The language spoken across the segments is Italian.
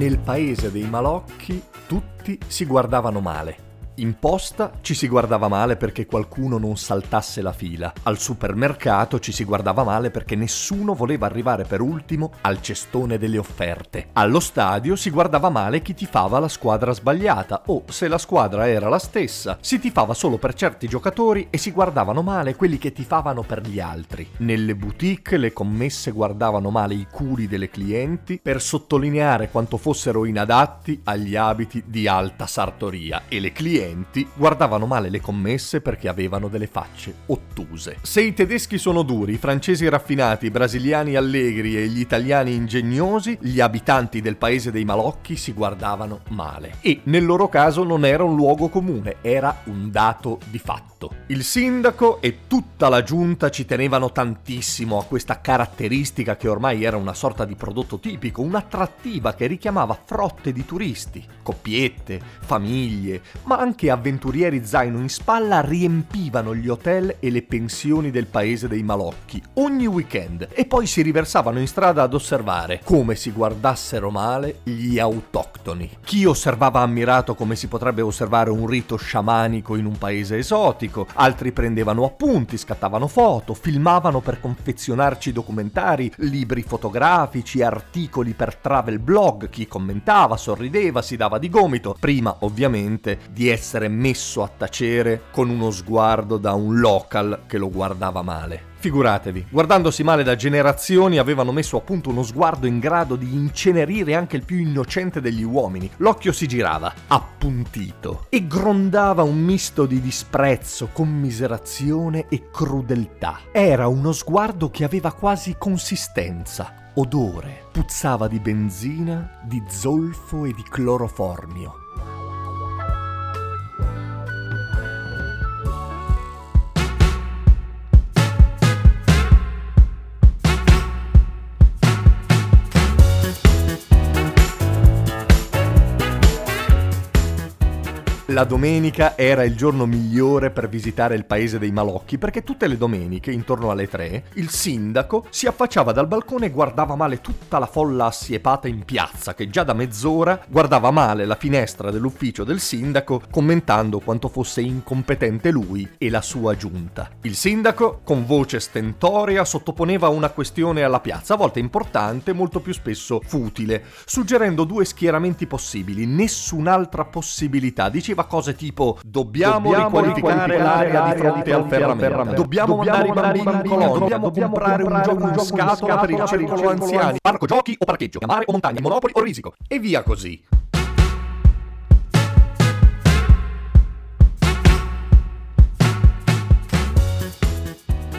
Nel paese dei malocchi tutti si guardavano male. In posta ci si guardava male perché qualcuno non saltasse la fila. Al supermercato ci si guardava male perché nessuno voleva arrivare per ultimo al cestone delle offerte. Allo stadio si guardava male chi tifava la squadra sbagliata o se la squadra era la stessa, si tifava solo per certi giocatori e si guardavano male quelli che tifavano per gli altri. Nelle boutique le commesse guardavano male i culi delle clienti per sottolineare quanto fossero inadatti agli abiti di alta sartoria e le clienti guardavano male le commesse perché avevano delle facce ottuse. Se i tedeschi sono duri, i francesi raffinati, i brasiliani allegri e gli italiani ingegnosi, gli abitanti del paese dei malocchi si guardavano male. E nel loro caso non era un luogo comune, era un dato di fatto. Il sindaco e tutta la giunta ci tenevano tantissimo a questa caratteristica che ormai era una sorta di prodotto tipico, un'attrattiva che richiamava frotte di turisti, coppiette, famiglie, ma anche avventurieri zaino in spalla riempivano gli hotel e le pensioni del paese dei malocchi ogni weekend e poi si riversavano in strada ad osservare come si guardassero male gli autoctoni. Chi osservava ammirato come si potrebbe osservare un rito sciamanico in un paese esotico, altri prendevano appunti, scattavano foto, filmavano per confezionarci documentari, libri fotografici, articoli per travel blog, chi commentava, sorrideva, si dava di gomito, prima ovviamente di essere messo a tacere con uno sguardo da un local che lo guardava male. Figuratevi, guardandosi male da generazioni avevano messo a punto uno sguardo in grado di incenerire anche il più innocente degli uomini. L'occhio si girava, appuntito, e grondava un misto di disprezzo, commiserazione e crudeltà. Era uno sguardo che aveva quasi consistenza, odore, puzzava di benzina, di zolfo e di cloroformio. La domenica era il giorno migliore per visitare il paese dei malocchi perché tutte le domeniche, intorno alle tre, il sindaco si affacciava dal balcone e guardava male tutta la folla assiepata in piazza che già da mezz'ora guardava male la finestra dell'ufficio del sindaco commentando quanto fosse incompetente lui e la sua giunta. Il sindaco, con voce stentorea, sottoponeva una questione alla piazza, a volte importante, molto più spesso futile, suggerendo due schieramenti possibili, nessun'altra possibilità. Diceva cose tipo dobbiamo, dobbiamo riqualificare l'area di fronte al ferramenta, dobbiamo, mandare i bambini in colonia, dobbiamo comprare un gioco in scatola per il circolo anziani, parco giochi o parcheggio, mare o montagna, monopoli o risico, e via così.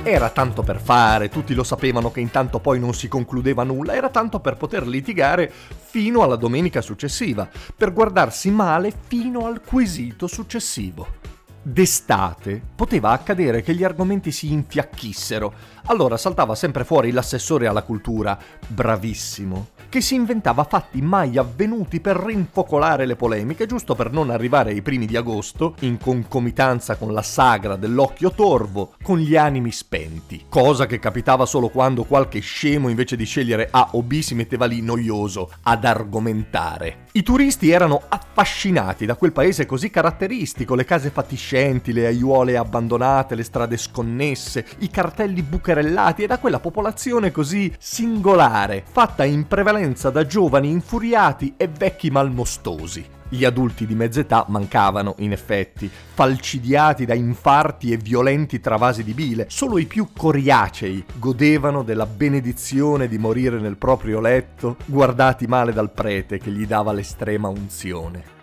Era tanto per fare, tutti lo sapevano che intanto poi non si concludeva nulla, era tanto per poter litigare fino alla domenica successiva, per guardarsi male fino al quesito successivo. D'estate poteva accadere che gli argomenti si infiacchissero, allora saltava sempre fuori l'assessore alla cultura, bravissimo, che si inventava fatti mai avvenuti per rinfocolare le polemiche, giusto per non arrivare ai primi di agosto, in concomitanza con la sagra dell'occhio torvo, con gli animi spenti. Cosa che capitava solo quando qualche scemo, invece di scegliere A o B, si metteva lì noioso ad argomentare. I turisti erano affascinati da quel paese così caratteristico, le case fatiscenti, le aiuole abbandonate, le strade sconnesse, i cartelli bucherellati e da quella popolazione così singolare, fatta in prevalenza da giovani infuriati e vecchi malmostosi. Gli adulti di mezz'età mancavano, in effetti, falcidiati da infarti e violenti travasi di bile. Solo i più coriacei godevano della benedizione di morire nel proprio letto, guardati male dal prete che gli dava l'estrema unzione.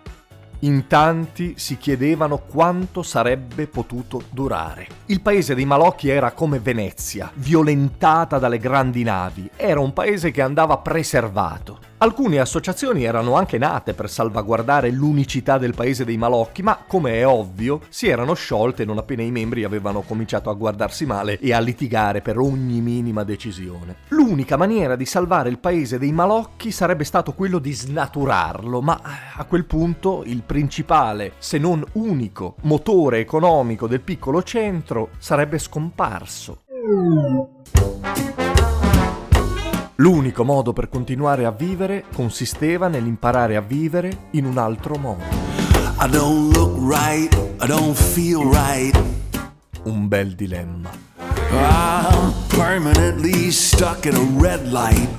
In tanti si chiedevano quanto sarebbe potuto durare. Il paese dei Malocchi era come Venezia, violentata dalle grandi navi. Era un paese che andava preservato. Alcune associazioni erano anche nate per salvaguardare l'unicità del paese dei Malocchi, ma come è ovvio, si erano sciolte non appena i membri avevano cominciato a guardarsi male e a litigare per ogni minima decisione. L'unica maniera di salvare il paese dei Malocchi sarebbe stato quello di snaturarlo, ma a quel punto il principale, se non unico, motore economico del piccolo centro sarebbe scomparso. L'unico modo per continuare a vivere consisteva nell'imparare a vivere in un altro modo. I don't look right, I don't feel right. Un bel dilemma. I'm permanently stuck in a red light.